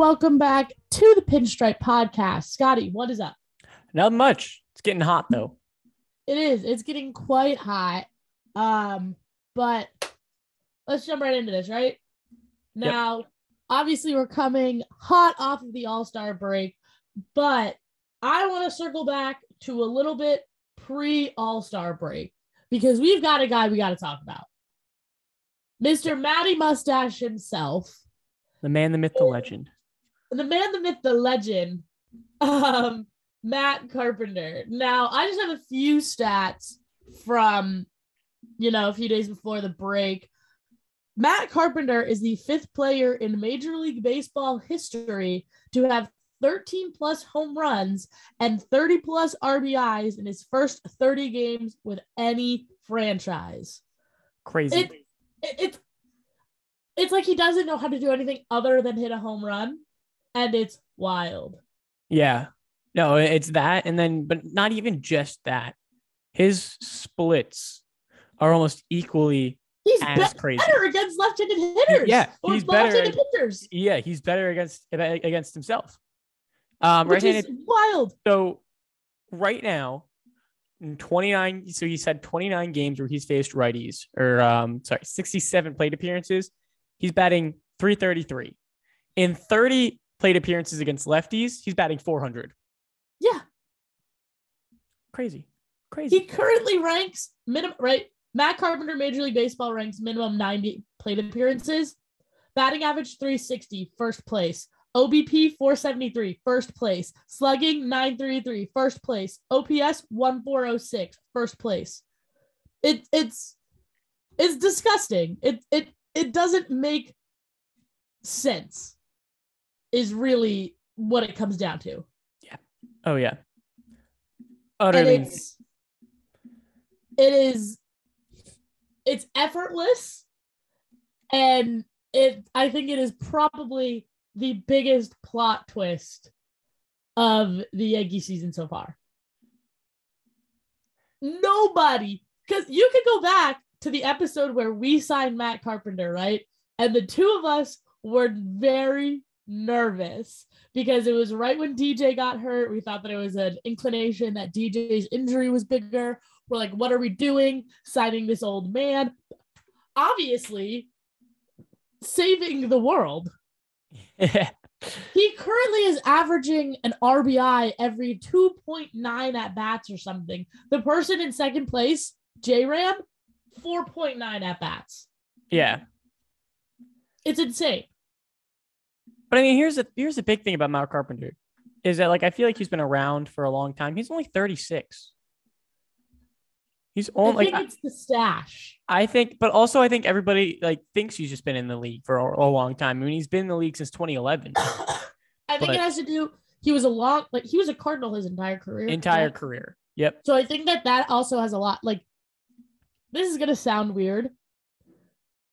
welcome back to the Pinstripe Podcast. Scotty, what is up? Not much. It's getting hot though. It is. It's getting quite hot. Um, but let's jump right into this, right? Now, yep. obviously, we're coming hot off of the All Star break, but I want to circle back to a little bit pre All Star break because we've got a guy we got to talk about. Mr. Matty Mustache himself. The man, the myth, the legend. The man, the myth, the legend. Um, Matt Carpenter. Now, I just have a few stats from, you know, a few days before the break. Matt Carpenter is the fifth player in Major League Baseball history to have 13 plus home runs and 30 plus RBIs in his first 30 games with any franchise. Crazy. It, it, it's it's like he doesn't know how to do anything other than hit a home run, and it's wild. Yeah, no, it's that, and then, but not even just that. His splits are almost equally he's as be- crazy. better against left-handed hitters. Yeah, he's better. Pitchers. Yeah, he's better against against himself. Um, Which right-handed. wild. So right now, 29. So he's had 29 games where he's faced righties, or um, sorry, 67 plate appearances. He's batting 333. In 30 plate appearances against lefties, he's batting 400. Yeah. Crazy. Crazy. He currently ranks minimum right. Matt Carpenter, Major League Baseball ranks minimum 90 plate appearances. Batting average 360, first place. OBP 473, first place. Slugging 933, first place. OPS 1406, first place. It it's it's disgusting. It it it doesn't make sense. Is really what it comes down to. Yeah. Oh yeah. Utterly. And it's, it is it's effortless and it I think it is probably the biggest plot twist of the Yankee season so far. Nobody, because you could go back to the episode where we signed Matt Carpenter, right? And the two of us were very nervous because it was right when DJ got hurt. We thought that it was an inclination that DJ's injury was bigger. We're like, what are we doing? Signing this old man. Obviously, saving the world. He currently is averaging an RBI every 2.9 at bats or something. The person in second place, J Ram, 4.9 at bats. Yeah. It's insane. But I mean, here's the here's the big thing about Matt Carpenter is that like I feel like he's been around for a long time. He's only 36. He's only I think like it's the stash. I think, but also I think everybody like thinks he's just been in the league for a, a long time. I mean, he's been in the league since 2011. I think But- it has to do. He was a long, like he was a Cardinal his entire career. Entire right? career. Yep. So I think that that also has a lot. Like, this is gonna sound weird,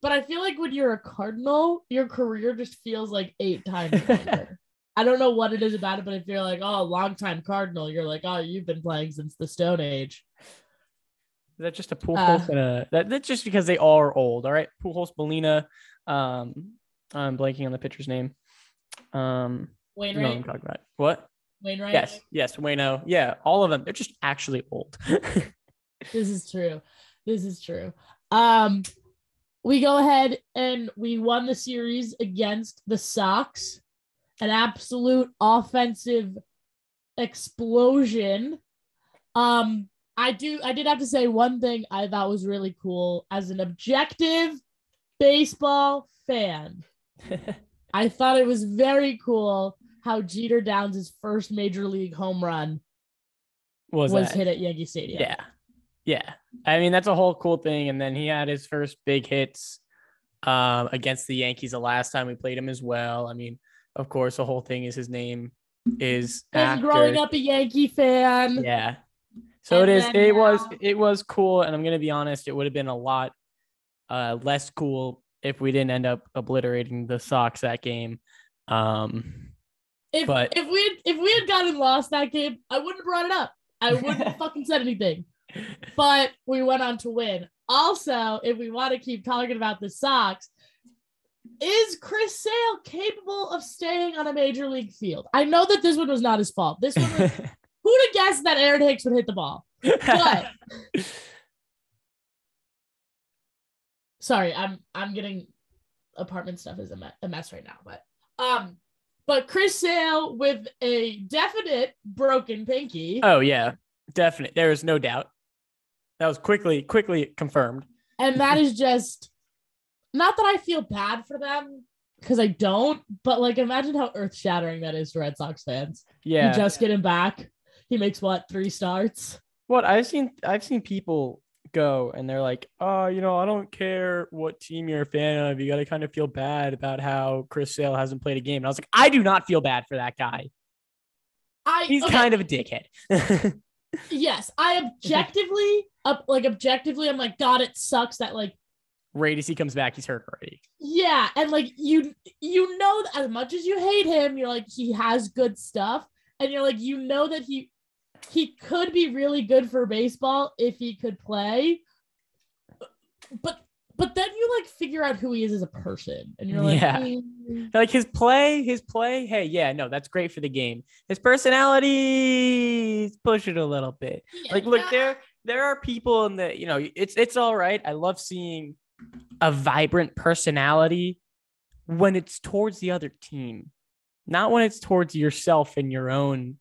but I feel like when you're a Cardinal, your career just feels like eight times longer. I don't know what it is about it, but if you're like, oh, long time Cardinal, you're like, oh, you've been playing since the Stone Age. Is that just a pool Uh, and a that, that's just because they are old. All right. Pujols, Molina. Um, I'm blanking on the pitcher's name. Um, no, Wainwright, talking about what? Wainwright. Yes, yes, Wayno. Yeah, all of them. They're just actually old. This is true. This is true. Um, we go ahead and we won the series against the Sox. An absolute offensive explosion. Um, I do I did have to say one thing I thought was really cool as an objective baseball fan. I thought it was very cool how Jeter Downs' first major league home run was was that? hit at Yankee Stadium. Yeah. Yeah. I mean, that's a whole cool thing. And then he had his first big hits um, against the Yankees the last time we played him as well. I mean, of course, the whole thing is his name is after. growing up a Yankee fan. Yeah. So And it is. It was. It was cool. And I'm gonna be honest. It would have been a lot uh, less cool if we didn't end up obliterating the Sox that game. Um, If But- if we had, if we had gotten lost that game, I wouldn't have brought it up. I wouldn't have fucking said anything. But we went on to win. Also, if we want to keep talking about the Sox, is Chris Sale capable of staying on a major league field? I know that this one was not his fault. This one was, who'd have guessed that Aaron Hicks would hit the ball? But sorry, I'm I'm getting apartment stuff is a, me- a mess right now, but um, but Chris Sale with a definite broken pinky, oh yeah, definite. There is no doubt. That was quickly quickly confirmed. and that is just not that I feel bad for them because I don't, but like imagine how earth shattering that is to Red Sox fans. Yeah. You just get him back. He makes what three starts? What I've seen, I've seen people go and they're like, "Oh, you know, I don't care what team you're a fan of. You got to kind of feel bad about how Chris Sale hasn't played a game." And I was like, "I do not feel bad for that guy. I He's okay, kind of a dickhead." yes. I objectively up like objectively, I'm like, God, it sucks that like right as he comes back, he's hurt already. yeah, and like you you know that as much as you hate him, you're like he has good stuff, and you're like you know that he he could be really good for baseball if he could play, but but then you like figure out who he is as a person, and you're like, Yeah. "Mm, Like his play, his play. Hey, yeah, no, that's great for the game. His personality, he's pushing a little bit. yeah, like look yeah." there there are people in the you know it's it's all right i love seeing a vibrant personality when it's towards the other team not when it's towards yourself and your own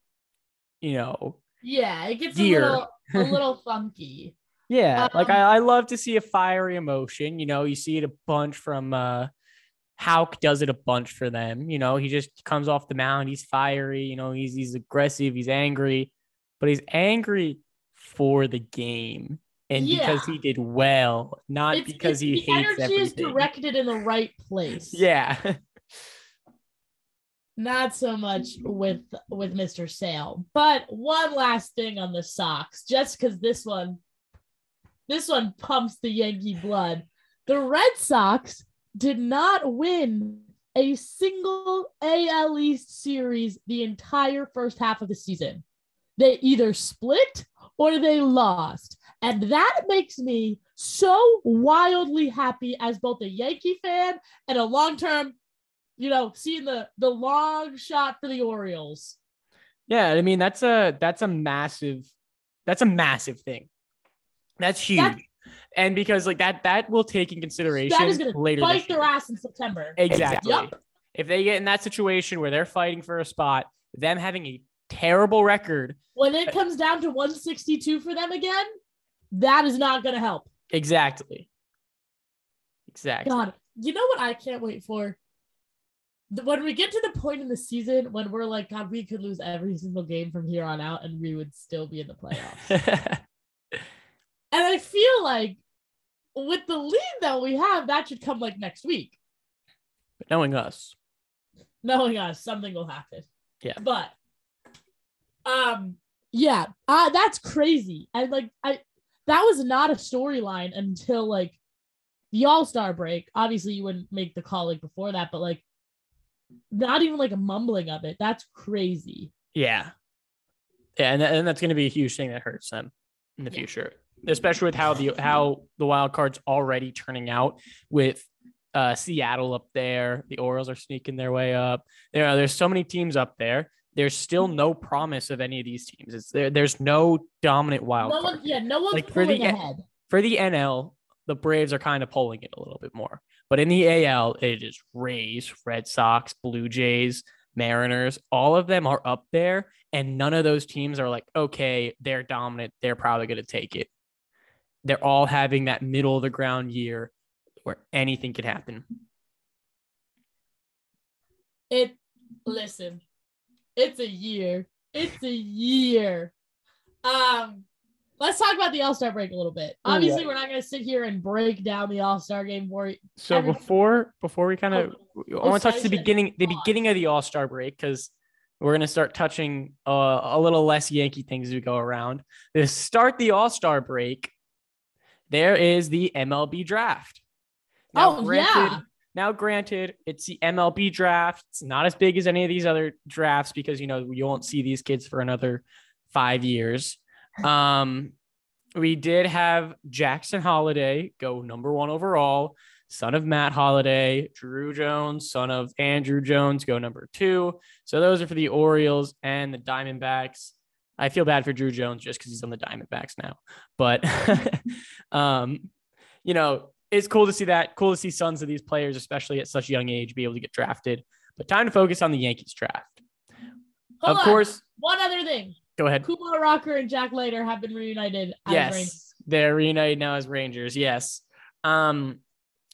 you know Yeah, it gets Gear. a little a little funky. Yeah like Um, I, I love to see a fiery emotion you know you see it a bunch from uh Houck does it a bunch for them. You know, he just comes off the mound. He's fiery. You know, he's he's aggressive. He's angry, but he's angry for the game and because he did well, not It's, because it's- he the hates energy is directed in the right place. Yeah, Not so much with with Mr. Sale. But one last thing on the Sox, just because this one this one pumps the Yankee blood. The Red Sox did not win a single AL East series the entire first half of the season. They either split or they lost. And that makes me so wildly happy as both a Yankee fan and a long-term, you know, seeing the the long shot for the Orioles. yeah. I mean, that's a that's a massive that's a massive thing. That's huge, That- and because like that that will take in consideration That is going to later this their ass in September. Exactly. Yup. If they get in that situation where they're fighting for a spot, them having a terrible record, When it uh, comes down to 162 for them again, that is not going to help. exactly. Exactly. God, you know what I can't wait for? When we get to the point in the season when we're like, God, we could lose every single game from here on out and we would still be in the playoffs. And I feel like with the lead that we have, that should come like next week. but knowing us, knowing us, something will happen. Yeah. But um yeah, uh that's crazy. And like I that was not a storyline until like the All-Star break. Obviously you wouldn't make the call like before that, but like not even like a mumbling of it. That's crazy. yeah, yeah, and, that- and that's going to be a huge thing that hurts them in the Yeah. future, especially with how the how the wild cards already turning out with uh, Seattle up there. The Orioles are sneaking their way up. There, are, there's so many teams up there. There's still no promise of any of these teams. It's there. There's no dominant wild no card. one yeah, no one's Like, for the- ahead. for the NL, the Braves are kind of pulling it a little bit more. But in the AL, it is Rays, Red Sox, Blue Jays, Mariners. All of them are up there, and none of those teams are like, okay, they're dominant. They're probably going to take it. They're all having that middle of the ground year where anything could happen. It listen, it's a year. It's a year. Um, let's talk about the All Star break a little bit. Obviously, yeah. we're not going to sit here and break down the All Star game for you. So Every- before before we kind of, I oh, want to touch the beginning the beginning of the All Star break because we're gonna start touching uh, a little less Yankee things as we go around. To start the All Star break, there is the MLB draft. Oh, yeah. Now, granted, it's the MLB draft. It's not as big as any of these other drafts because you know you won't see these kids for another five years. Um, we did have Jackson Holliday go number one overall. son of Matt Holliday, Drew Jones, son of Andruw Jones, go number two. So those are for the Orioles and the Diamondbacks. I feel bad for Drew Jones just because he's on the Diamondbacks now. But, um, you know, it's cool to see that. Cool to see sons of these players, especially at such a young age, be able to get drafted. But time to focus on the Yankees draft. Hold of on. course, One other thing. go ahead. Kumar Rocker and Jack Leiter have been reunited as Yes, Rangers. they're reunited now as Rangers. Yes. Um,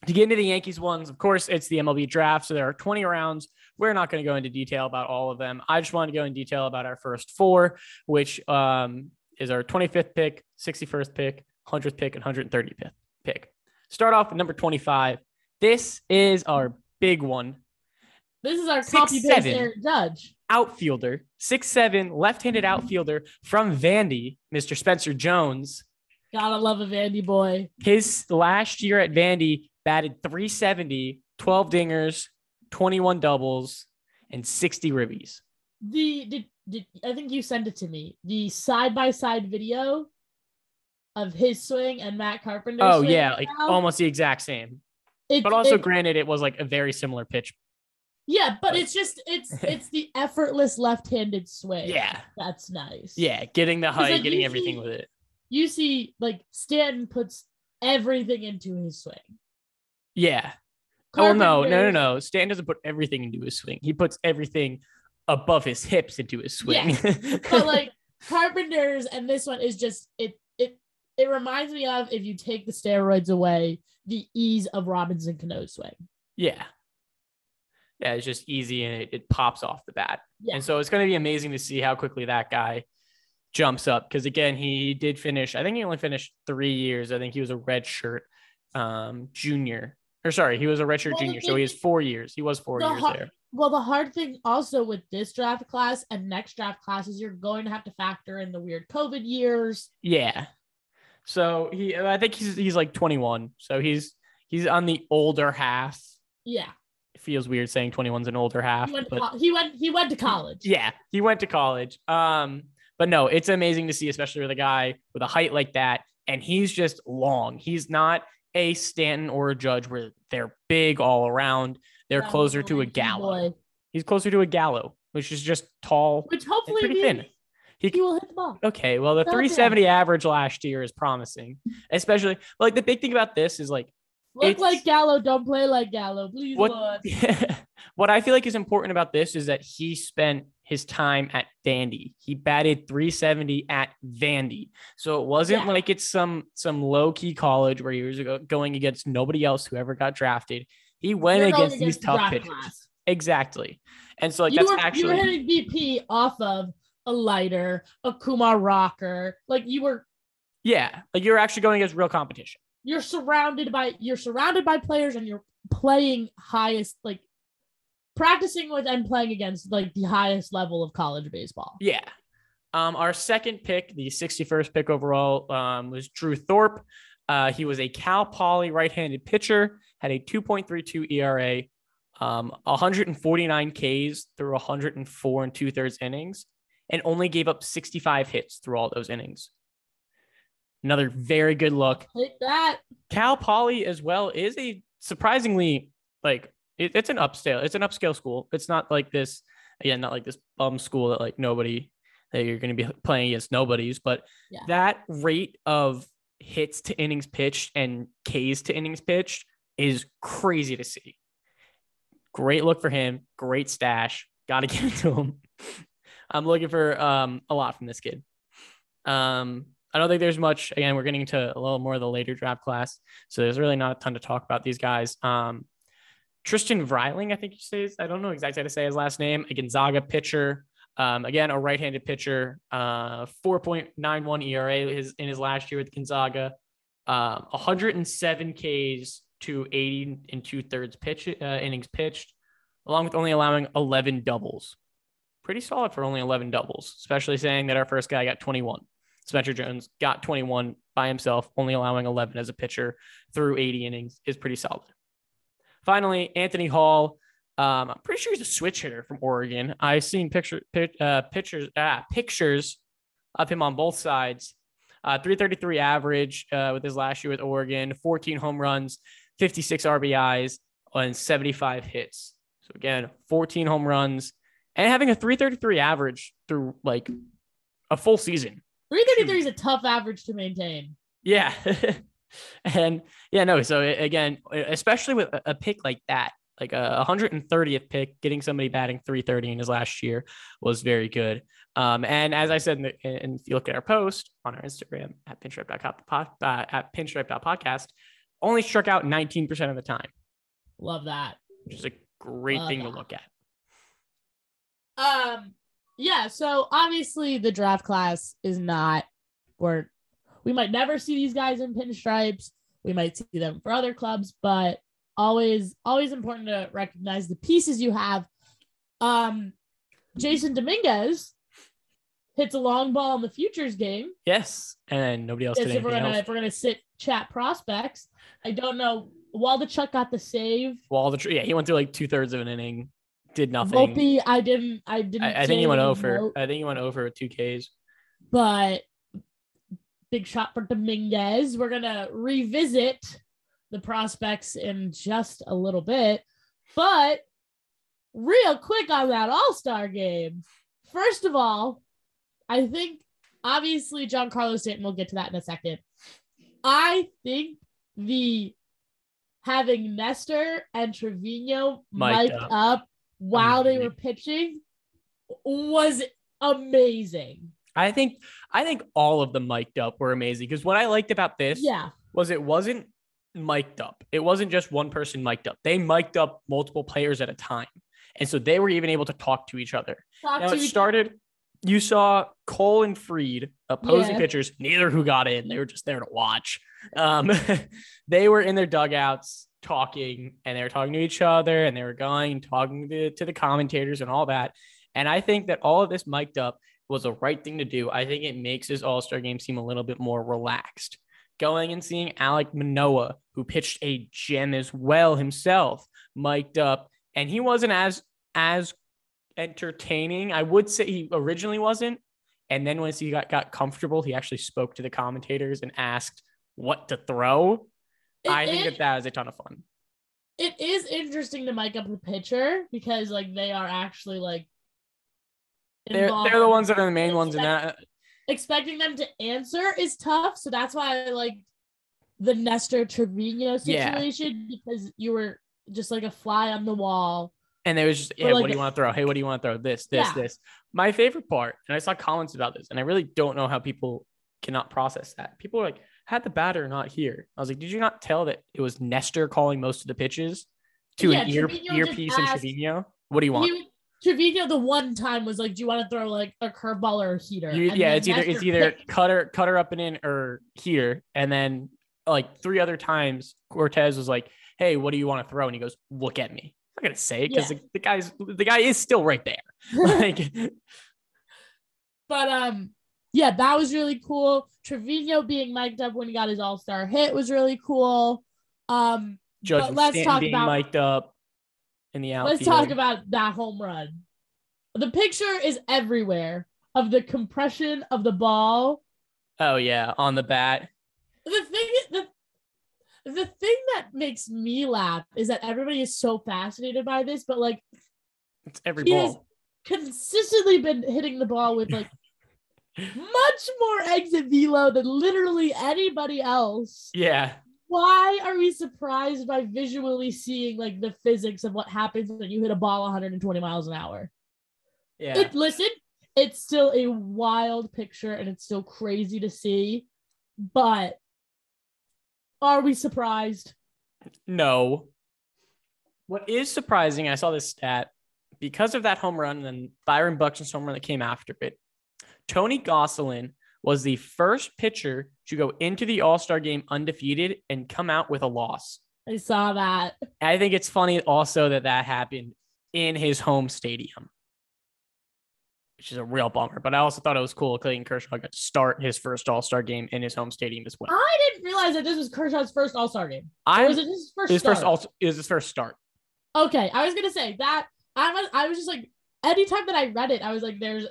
to get into the Yankees ones, of course, it's the MLB draft. So there are 20 rounds. We're not going to go into detail about all of them. I just want to go in detail about our first four, which um, is our 25th pick, 61st pick, 100th pick, and 135th pick. Start off with number 25. This is our big one. This is our copy paste. Aaron Judge. Outfielder, six seven, left-handed outfielder from Vandy, Mr. Spencer Jones. Gotta love a Vandy boy. His last year at Vandy batted 370, 12 dingers, 21 doubles, and 60 ribbies. The did, did I think you sent it to me? The side by side video of his swing and Matt Carpenter's. Oh, yeah, like now, almost the exact same. it- But also, it- granted, it was like a very similar pitch. yeah, but but- it's just it's it's the effortless left-handed swing. Yeah. that's nice. Yeah. Getting the height, like, getting everything see- with it. you see, like Stanton puts everything into his swing. Yeah. Oh, no, no, no, no. Stan doesn't put everything into his swing. He puts everything above his hips into his swing. but like Carpenter's and this one is just it it it reminds me of if you take the steroids away, the ease of Robinson Cano's swing. Yeah. Yeah, it's just easy and it, it pops off the bat. Yeah. And so it's going to be amazing to see how quickly that guy jumps up. Because again, he did finish, I think he only finished three years. I think he was a red shirt um, junior. Or sorry, he was a red shirt Well, junior. So he has four years. He was four The years har- there. Well, the hard thing also with this draft class and next draft class is you're going to have to factor in the weird COVID years. Yeah. So he, I think he's he's like 21. So he's he's on the older half. Yeah, It feels weird saying 21's an older half, he went to but co- he went he went to college. Yeah, he went to college. Um, but no, it's amazing to see, especially with a guy with a height like that, and he's just long. He's not a Stanton or a Judge where they're big all around. They're closer to a Gallo. boy, He's closer to a Gallo, which is just tall. which hopefully pretty thin. He he will hit the ball. Okay, well, the Not bad. 370 average last year is promising, especially like the big thing about this is like Look like Gallo, don't play like Gallo, please. what Lord. what I feel like is important about this is that he spent his time at Vandy. He batted 370 at Vandy. So it wasn't Yeah. like it's some some low key college where he was going against nobody else who ever got drafted. He went You're going against these the tough pitchers. class. Exactly. And so like you that's were you were hitting BP off of a Leiter, a Kumar Rocker. Like you were yeah, like you're actually going against real competition. you're surrounded by you're surrounded by players and you're playing highest like practicing with and playing against like the highest level of college baseball. Yeah. Um, our second pick, the 61st pick overall, um, was Drew Thorpe. Uh, he was a Cal Poly right-handed pitcher, had a 2.32 ERA, um, 149 Ks through 104 and two thirds innings, and only gave up 65 hits through all those innings. Another very good look. Take that. Cal Poly as well is a surprisingly like it, it's an upscale it's an upscale school. It's not like this again, not like this bum school that like nobody that you're going to be playing against nobodies, but Yeah. that rate of hits to innings pitched and Ks to innings pitched is crazy to see. Great look for him. Great stash. Got to give it to him. I'm looking for um, a lot from this kid. Um, I don't think there's much. Again, we're getting into a little more of the later draft class, so there's really not a ton to talk about these guys. Um, Trystan Vrieling, I think he says. I don't know exactly how to say his last name. A Gonzaga pitcher. Um, again, a right-handed pitcher. Uh, 4.91 ERA his in his last year with Gonzaga. Um, 107 Ks to 80 and two thirds pitch uh, innings pitched, along with only allowing 11 doubles. Pretty solid for only 11 doubles, especially saying that our first guy got 21. Spencer Jones got 21 by himself, only allowing 11 as a pitcher through 80 innings is pretty solid. Finally, Anthony Hall. Um, I'm pretty sure he's a switch hitter from Oregon. I've seen picture, pic, uh, pictures, ah, pictures of him on both sides. Uh, 333 average uh, with his last year with Oregon, 14 home runs, 56 RBIs and 75 hits. So again, 14 home runs and having a 333 average through like a full season. 333 is a tough average to maintain. Yeah. and yeah, no. So again, especially with a pick like that, like a 130th pick, getting somebody batting 330 in his last year was very good. Um, and as I said, in the, and if you look at our post on our Instagram at pinstripe.com, uh, at pinstripe.podcast, only struck out 19% of the time. Love that. Which is a great Love thing that. to look at. Um, yeah. So obviously the draft class is not, or we might never see these guys in pinstripes. We might see them for other clubs, but always, always important to recognize the pieces you have. Um, Jasson Dominguez hits a long ball in the futures game. Yes, and nobody else did if we're gonna else. if we're gonna sit chat prospects, I don't know. Waldichuk got the save. Waldichuk, yeah, he went through like two thirds of an inning, did nothing. Volpe, I didn't. I didn't. I, I think he went over. I think he went over with two Ks. But big shot for Dominguez. We're gonna revisit the prospects in just a little bit, but real quick on that All Star game. First of all, I think obviously Giancarlo Stanton, we'll get to that in a second. I think the having Nestor and Trevino mic'd, up. up while Amazing. they were pitching was amazing. I think I think all of them mic'd up were amazing because what I liked about this yeah. was it wasn't mic'd up. It wasn't just one person mic'd up. They mic'd up multiple players at a time. And so they were even able to talk to each other. Talk now it started you saw Cole and Fried opposing yeah. pitchers, neither who got in. They were just there to watch. Um, they were in their dugouts talking and they were talking to each other and they were going talking to, to the commentators and all that. And I think that all of this mic'd up was the right thing to do. I think it makes this All Star game seem a little bit more relaxed. Going and seeing Alek Manoah, who pitched a gem as well himself, mic'd up, and he wasn't as as entertaining. I would say he originally wasn't. And then once he got, got comfortable, he actually spoke to the commentators and asked what to throw. It, I think it, that that is a ton of fun. It is interesting to mic up the pitcher because like they are actually like they're they're the ones that are the main ones in that. Expecting them to answer is tough, so that's why I like the Nestor Trevino situation yeah. because you were just like a fly on the wall and there was just, yeah, like, what do you want to throw? Hey, what do you want to throw? This, this, yeah. this. My favorite part, and I saw comments about this, and I really don't know how people cannot process that. People are like, had the batter not here. I was like, did you not tell that it was Nestor calling most of the pitches to yeah, an ear, earpiece in Trevino? What do you want? He, Trevino the one time was like, "Do you want to throw like a curveball or a heater?" You, yeah, it's either it's either cutter cutter up and in or heater, and then like three other times Cortes was like, "Hey, what do you want to throw?" And he goes, "Look at me." I'm not gonna say it because yeah. the, the guy's the guy is still right there. like, but um, yeah, that was really cool. Trevino being mic'd up when he got his All Star hit was really cool. Um, Judge let's Stanton talk being about mic'd up in the outfield. Let's talk about that home run. The picture is everywhere of the compression of the ball. Oh yeah, on the bat. The thing, the the thing that makes me laugh is that everybody is so fascinated by this, but like it's every ball. consistently been hitting the ball with like much more exit velo than literally anybody else. Yeah. Why are we surprised by visually seeing like the physics of what happens when you hit a ball 120 miles an hour? Yeah. It, listen, it's still a wild picture and it's still crazy to see, but are we surprised? No. What is surprising, I saw this stat because of that home run and then Byron Buxton's home run that came after it. Tony Gonsolin was the first pitcher to go into the All Star game undefeated and come out with a loss. I saw that. I think it's funny also that that happened in his home stadium which is a real bummer. But I also thought it was cool Clayton Kershaw got to start his first All Star game in his home stadium as well. I didn't realize that this was Kershaw's first All Star game. I was it his first. His start? first all is his first start. Okay, I was gonna say that I was I was just like anytime that I read it, I was like, there's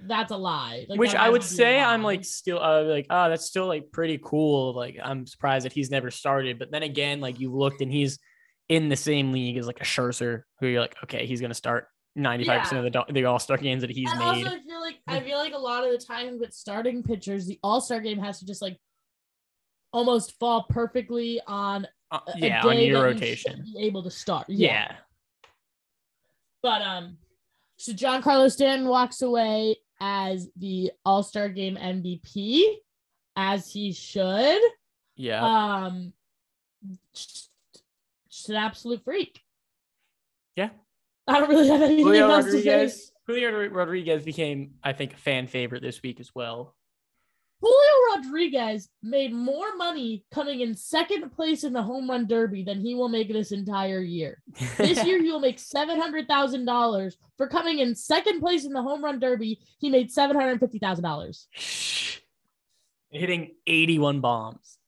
that's a lie. Like, Which I would to be a say I'm like still uh, like oh that's still like pretty cool. Like I'm surprised that he's never started. But then again, like you looked and he's in the same league as like a Scherzer, who you're like okay he's gonna start 95 percent of the the All Star games that he's and made. also I feel like I feel like a lot of the time with starting pitchers, the All Star game has to just like almost fall perfectly on Uh, yeah, day on your that you rotation. be able to start. Yeah. But um, so Giancarlo Stanton walks away as the All Star Game MVP, as he should. Yeah. Um, just, just an absolute freak. Yeah. I don't really have anything Julio else to say. Julio Rodriguez became, I think, a fan favorite this week as well. Julio Rodriguez made more money coming in second place in the home run derby than he will make this entire year. This year, he will make seven hundred thousand dollars for coming in second place in the home run derby. He made seven hundred fifty thousand dollars. hitting 81 bombs.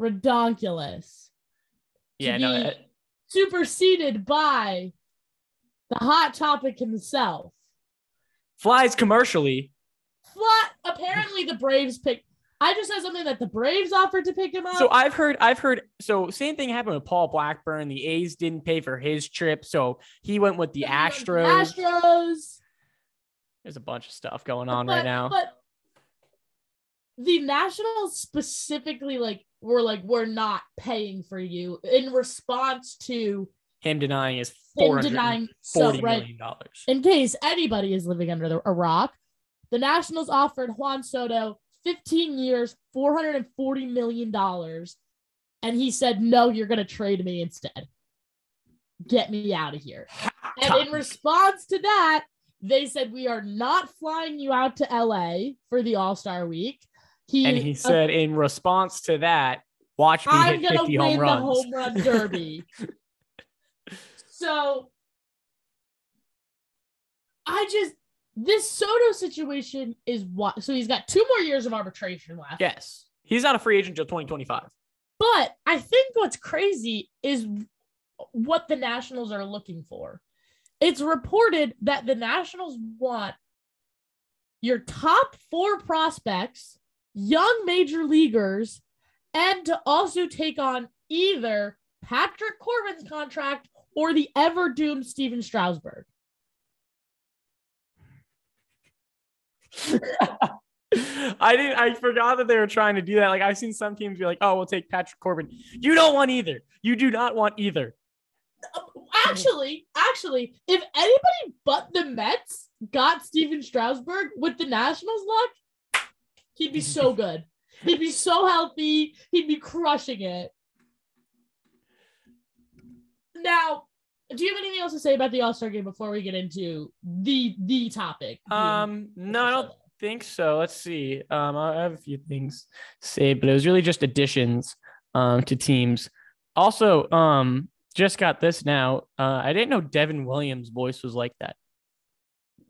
Redonkulous. Yeah, no, uh, superseded by the hot topic himself. flies commercially. What? Apparently, the Braves picked. I just said something that the Braves offered to pick him up. So I've heard, I've heard. So same thing happened with Paul Blackburn. The A's didn't pay for his trip, so he went with the He to the Astros. Astros. There's a bunch of stuff going on But- right now. But the Nationals specifically, like, were like, we're not paying for you in response to Him denying his four hundred denying. forty So, million dollars. In case anybody is living under the, a rock, the Nationals offered Juan Soto 15 years, $440 million. And he said, no, you're going to trade me instead. Get me out of here. And in response to that, they said, we are not flying you out to LA for the All Star week. He, And he uh, said, in response to that, watch me I'm hit going to 50 win home the runs. home run derby. so I just, this Soto situation is what, so he's got two more years of arbitration left. yes, he's not a free agent until 2025. But I think what's crazy is what the Nationals are looking for. It's reported that the Nationals want your top four prospects, young major leaguers, and to also take on either Patrick Corbin's contract or the ever doomed Steven Strasburg. I didn't. I forgot that they were trying to do that. Like I've seen some teams be like, "Oh, we'll take Patrick Corbin." You don't want either. You do not want either. Um, actually, actually, if anybody but the Mets got Steven Strasburg with the Nationals luck, he'd be so good. He'd be so healthy. He'd be crushing it. Now, do you have anything else to say about the All Star game before we get into the the topic? Um, no, I don't think so. Let's see. Um, I have a few things to say, but it was really just additions um to teams. Also, um, just got this now. Uh, I didn't know Devin Williams' voice was like that.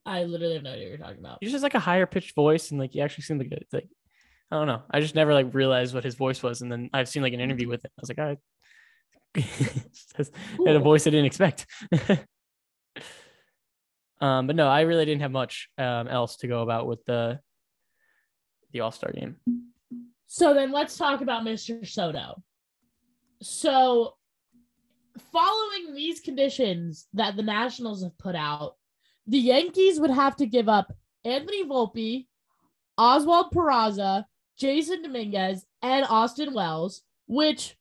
I literally have no idea what you're talking about. He's just like a higher pitched voice, and like he actually seemed like a, like I don't know. I just never like realized what his voice was, and then I've seen like an interview with him. I was like, I had a voice I didn't expect. um, but no, I really didn't have much um else to go about with the the All Star game. So then let's talk about Mr. Soto. So, following these conditions that the Nationals have put out, the Yankees would have to give up Anthony Volpe, Oswald Peraza, Jasson Dominguez, and Austin Wells, which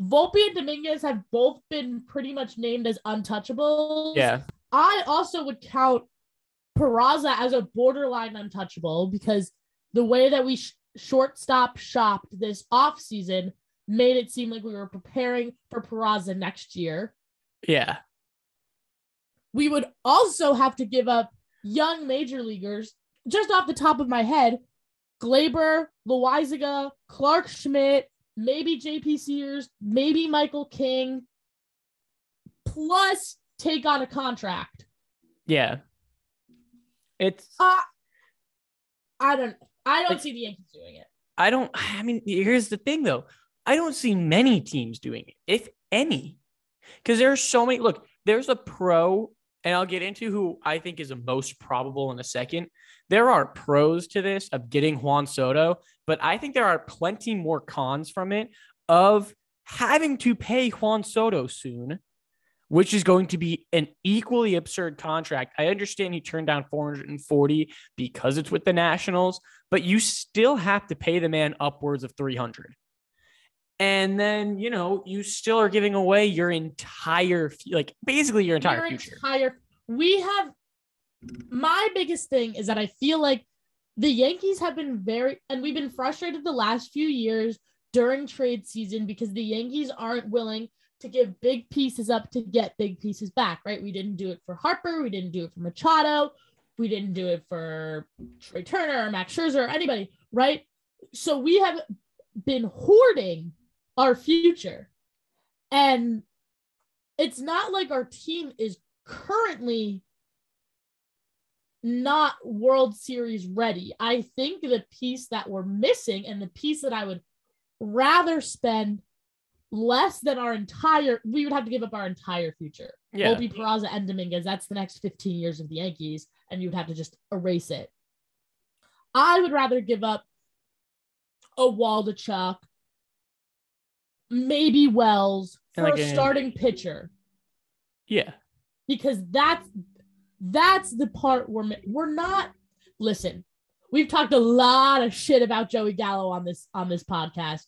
Volpe and Dominguez have both been pretty much named as untouchables. Yeah, I also would count Peraza as a borderline untouchable because the way that we sh- shortstop shopped this offseason made it seem like we were preparing for Peraza next year. yeah, We would also have to give up young major leaguers, just off the top of my head, Gleyber, Loizaga, Clarke Schmidt, maybe JP Sears, maybe Michael King, plus take on a contract. yeah. It's Uh, I don't. I don't see the Yankees doing it. I don't. I mean, here's the thing though. I don't see many teams doing it, if any, because there are so many. Look, there's a pro and I'll get into who I think is the most probable in a second. There are pros to this of getting Juan Soto, but I think there are plenty more cons from it of having to pay Juan Soto soon, which is going to be an equally absurd contract. I understand he turned down 440 because it's with the Nationals, but you still have to pay the man upwards of 300. And then, you know, you still are giving away your entire, like basically your entire Your future. entire- we have my biggest thing is that I feel like the Yankees have been very and we've been frustrated the last few years during trade season because the Yankees aren't willing to give big pieces up to get big pieces back, right? We didn't do it for Harper, we didn't do it for Machado, we didn't do it for Trea Turner or Max Scherzer or anybody, right? So we have been hoarding our future. And it's not like our team is currently not World Series ready. I think the piece that we're missing and the piece that I would rather spend less than our entire we would have to give up our entire future. Yeah. Volpe, Peraza, and Dominguez. That's the next 15 years of the Yankees, and you'd have to just erase it. I would rather give up a Waldichuk, maybe Wells for like a a- starting pitcher Yeah. because that's that's the part where we're not listen we've talked a lot of shit about joey gallo on this on this podcast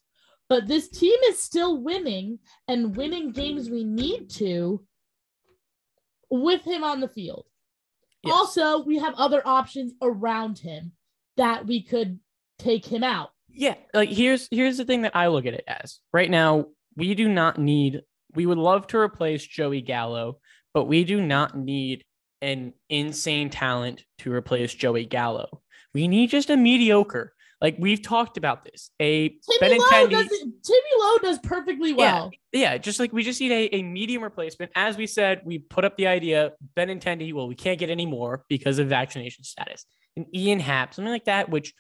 but this team is still winning and winning games we need to with him on the field Yes. also we have other options around him that we could take him out Yeah, like here's here's the thing that I look at it as. Right now, we do not need we would love to replace Joey Gallo, but we do not need an insane talent to replace Joey Gallo. We need just a mediocre. Like we've talked about this. A Timmy Lowe, does it, Timmy Lowe does perfectly well. yeah, just like we just need a, a medium replacement. As we said, we put up the idea, Benintendi, well, we can't get any more because of vaccination status. And Ian Happ, something like that, which,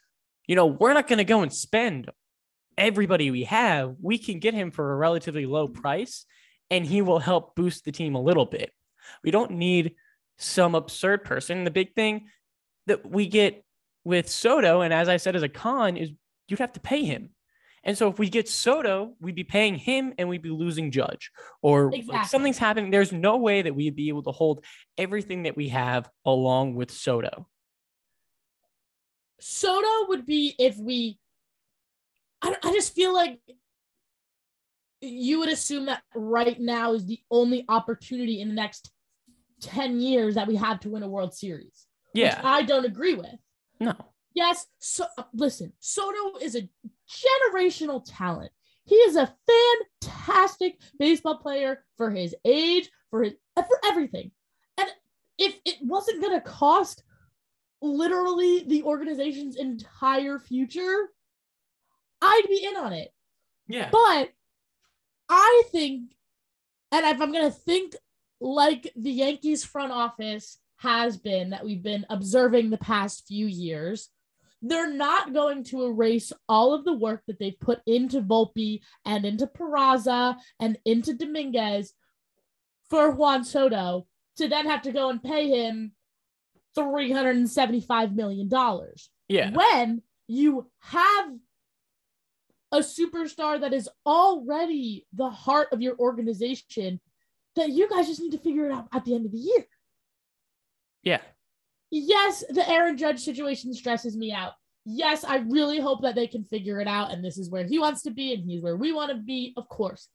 you know, we're not going to go and spend everybody we have. We can get him for a relatively low price and he will help boost the team a little bit. We don't need some absurd person. The big thing that we get with Soto, and as I said as a con, is you'd have to pay him. And so if we get Soto, we'd be paying him and we'd be losing Judge. Or like, something's happening. There's no way that we'd be able to hold everything that we have along with Soto. Soto would be if we. I, I just feel like you would assume that right now is the only opportunity in the next 10 years that we have to win a World Series. which Yeah. I don't agree with. No. Yes. So listen, Soto is a generational talent. He is a fantastic baseball player for his age, for his for everything. And if it wasn't going to cost literally the organization's entire future, I'd be in on it. Yeah. But I think, and if I'm going to think like the Yankees front office has been that we've been observing the past few years, they're not going to erase all of the work that they've put into Volpe and into Peraza and into Dominguez for Juan Soto to then have to go and pay him $375 million Yeah. when you have a superstar that is already the heart of your organization that you guys just need to figure it out at the end of the year. Yeah. Yes, the Aaron Judge situation stresses me out. Yes, I really hope that they can figure it out and this is where he wants to be and he's where we want to be, of course.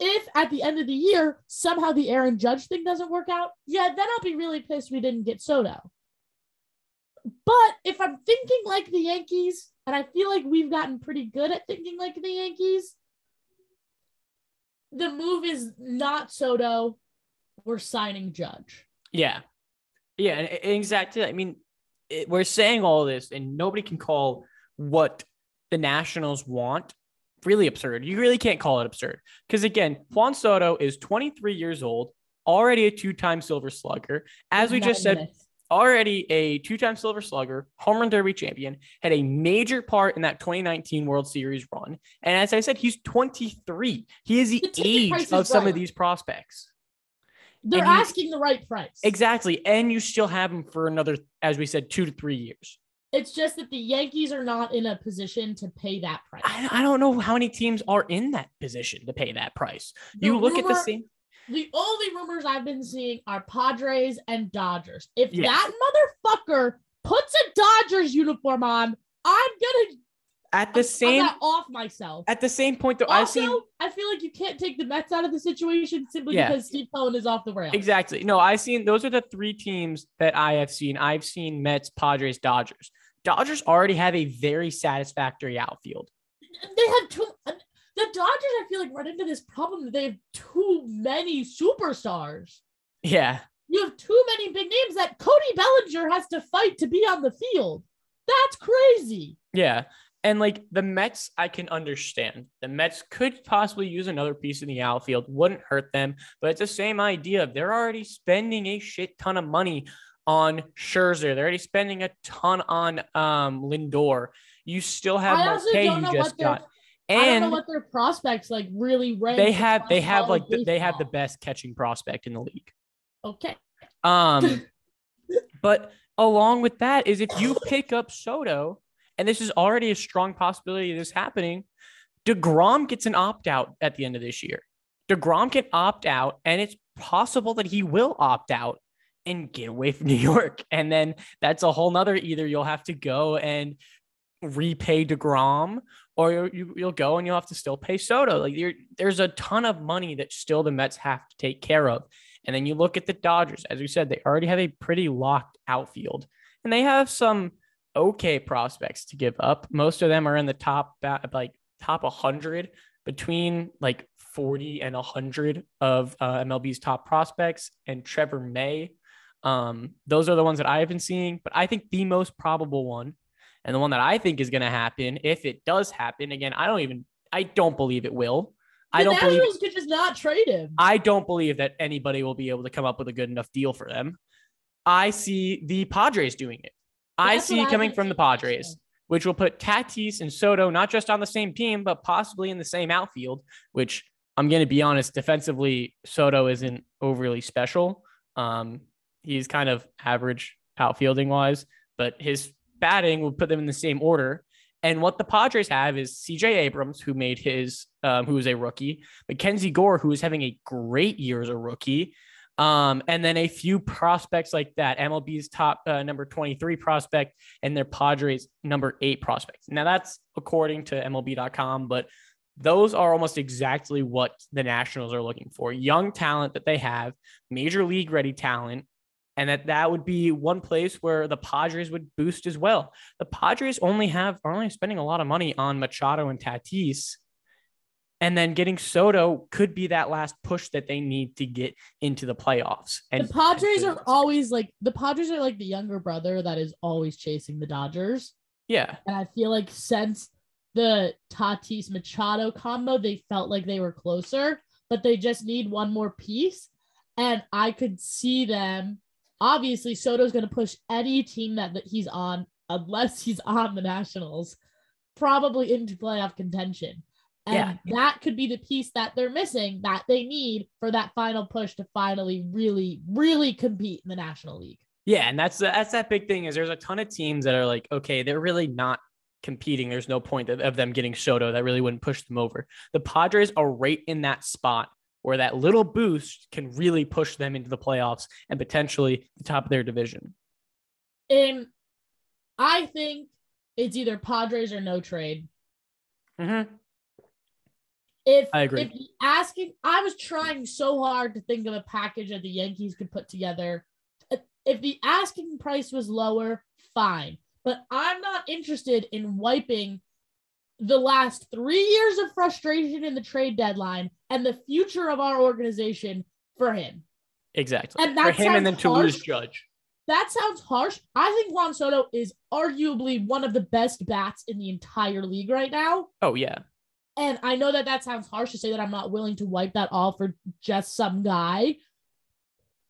If at the end of the year somehow the Aaron Judge thing doesn't work out, yeah, then I'll be really pissed we didn't get Soto. But if I'm thinking like the Yankees, and I feel like we've gotten pretty good at thinking like the Yankees, the move is not Soto. We're signing Judge. Yeah. Yeah. Exactly. I mean, it, we're saying all this, and nobody can call what the Nationals want really absurd. You really can't call it absurd. Because again, Juan Soto is 23 years old, already a two time silver slugger. As we just said. Already a two time silver slugger, home run derby champion, had a major part in that 2019 World Series run. And as I said, he's 23. He is the The age of some of these prospects. They're And you- asking the right price. Exactly. And you still have him for another, as we said, two to three years. It's just that the Yankees are not in a position to pay that price. I, I don't know how many teams are in that position to pay that price. The you look at the rumor- same. The only rumors I've been seeing are Padres and Dodgers. If Yes. that motherfucker puts a Dodgers uniform on, I'm gonna At the I'm same gonna off myself. at the same point though, I've seen I feel like you can't take the Mets out of the situation simply Yeah. because Steve Cohen is off the rails. exactly. No, I've seen those are the three teams that I have seen. I've seen Mets, Padres, Dodgers. Dodgers already have a very satisfactory outfield. They have too. The Dodgers, I feel like, run into this problem that they have too many superstars. Yeah. You have too many big names that Cody Bellinger has to fight to be on the field. That's crazy. Yeah. And like the Mets, I can understand. The Mets could possibly use another piece in the outfield, wouldn't hurt them. But it's the same idea. They're already spending a shit ton of money on Scherzer. They're already spending a ton on um Lindor. You still have I Marte you just what got. I don't know what their prospects like really rank. they have they have like the, they have the best catching prospect in the league. Okay. Um, but along with that is if you pick up Soto, and this is already a strong possibility of this happening, DeGrom gets an opt out at the end of this year. DeGrom can opt out, and it's possible that he will opt out and get away from New York. And then that's a whole nother either you'll have to go and repay DeGrom or you, you'll go and you'll have to still pay Soto. Like there's a ton of money that still the Mets have to take care of. And then you look at the Dodgers, as we said, they already have a pretty locked outfield and they have some okay prospects to give up. Most of them are in the top, like top 100 between like 40 and 100 of uh, MLB's top prospects and Trevor May. Um, those are the ones that I have been seeing, but I think the most probable one and the one that I think is going to happen, if it does happen, again, I don't even, I don't believe it will. I don't believe Nationals could just not trade him. I don't believe that anybody will be able to come up with a good enough deal for them. I see the Padres doing it. I That's see coming been from the. Padres, which will put Tatis and Soto not just on the same team, but possibly in the same outfield, which I'm going to be honest, defensively, Soto isn't overly special. Um, he's kind of average outfielding wise, but his batting will put them in the same order. And what the Padres have is CJ Abrams, who made his, um, who is a rookie, Mackenzie Gore, who is having a great year as a rookie. Um, and then a few prospects like that, MLB's top uh, number 23 prospect and their Padres number eight prospects. Now that's according to MLB.com, but those are almost exactly what the Nationals are looking for. Young talent that they have, major league ready talent, and that that would be one place where the Padres would boost as well. The Padres only have are only spending a lot of money on Machado and Tatis. And then getting Soto could be that last push that they need to get into the playoffs. And the Padres are always like the Padres are like the younger brother that is always chasing the Dodgers. yeah, And I feel like since the Tatis Machado combo, they felt like they were closer, but they just need one more piece. And I could see them. Obviously, Soto's going to push any team that, that he's on, unless he's on the Nationals, probably into playoff contention. And Yeah. that could be the piece that they're missing that they need for that final push to finally really, really compete in the National League. Yeah, and that's that's that big thing is there's a ton of teams that are like, okay, they're really not competing. There's no point of, of them getting Soto that really wouldn't push them over. The Padres are right in that spot where that little boost can really push them into the playoffs and potentially the top of their division. And I think it's either Padres or no trade. Mm-hmm. If I agree. If asking, I was trying so hard to think of a package that the Yankees could put together. If the asking price was lower, fine. But I'm not interested in wiping the last three years of frustration in the trade deadline and the future of our organization for him. Exactly. And For that him and then sounds to lose harsh. Judge. That sounds harsh. I think Juan Soto is arguably one of the best bats in the entire league right now. Oh yeah. And I know that that sounds harsh to say that I'm not willing to wipe that off for just some guy.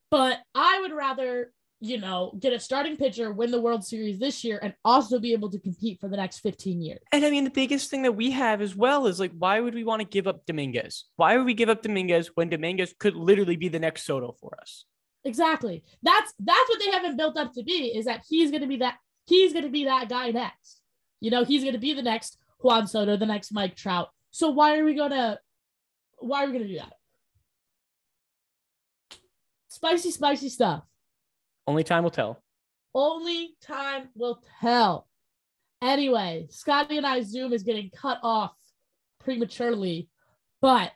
But I would rather you know, get a starting pitcher, win the World Series this year, and also be able to compete for the next 15 years. And I mean, the biggest thing that we have as well is like, why would we want to give up Dominguez? Why would we give up Dominguez when Dominguez could literally be the next Soto for us? Exactly. That's that's what they haven't built up to be. Is that he's going to be that he's going to be that guy next. You know, he's going to be the next Juan Soto, the next Mike Trout. So why are we gonna why are we gonna do that? Spicy, spicy stuff. Only time will tell. Only time will tell. Anyway, Scotty and I Zoom is getting cut off prematurely, but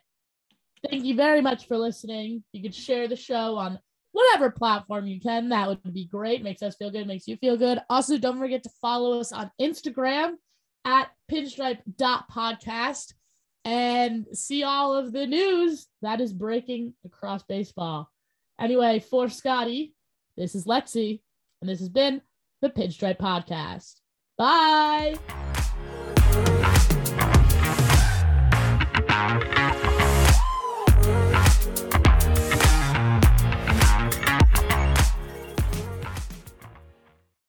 thank you very much for listening. You can share the show on whatever platform you can. That would be great. Makes us feel good, makes you feel good. Also, don't forget to follow us on Instagram at pinstripe.podcast and see all of the news that is breaking across baseball. Anyway, for Scotty, this is Lexi, and this has been the Pinstripe Podcast. Bye.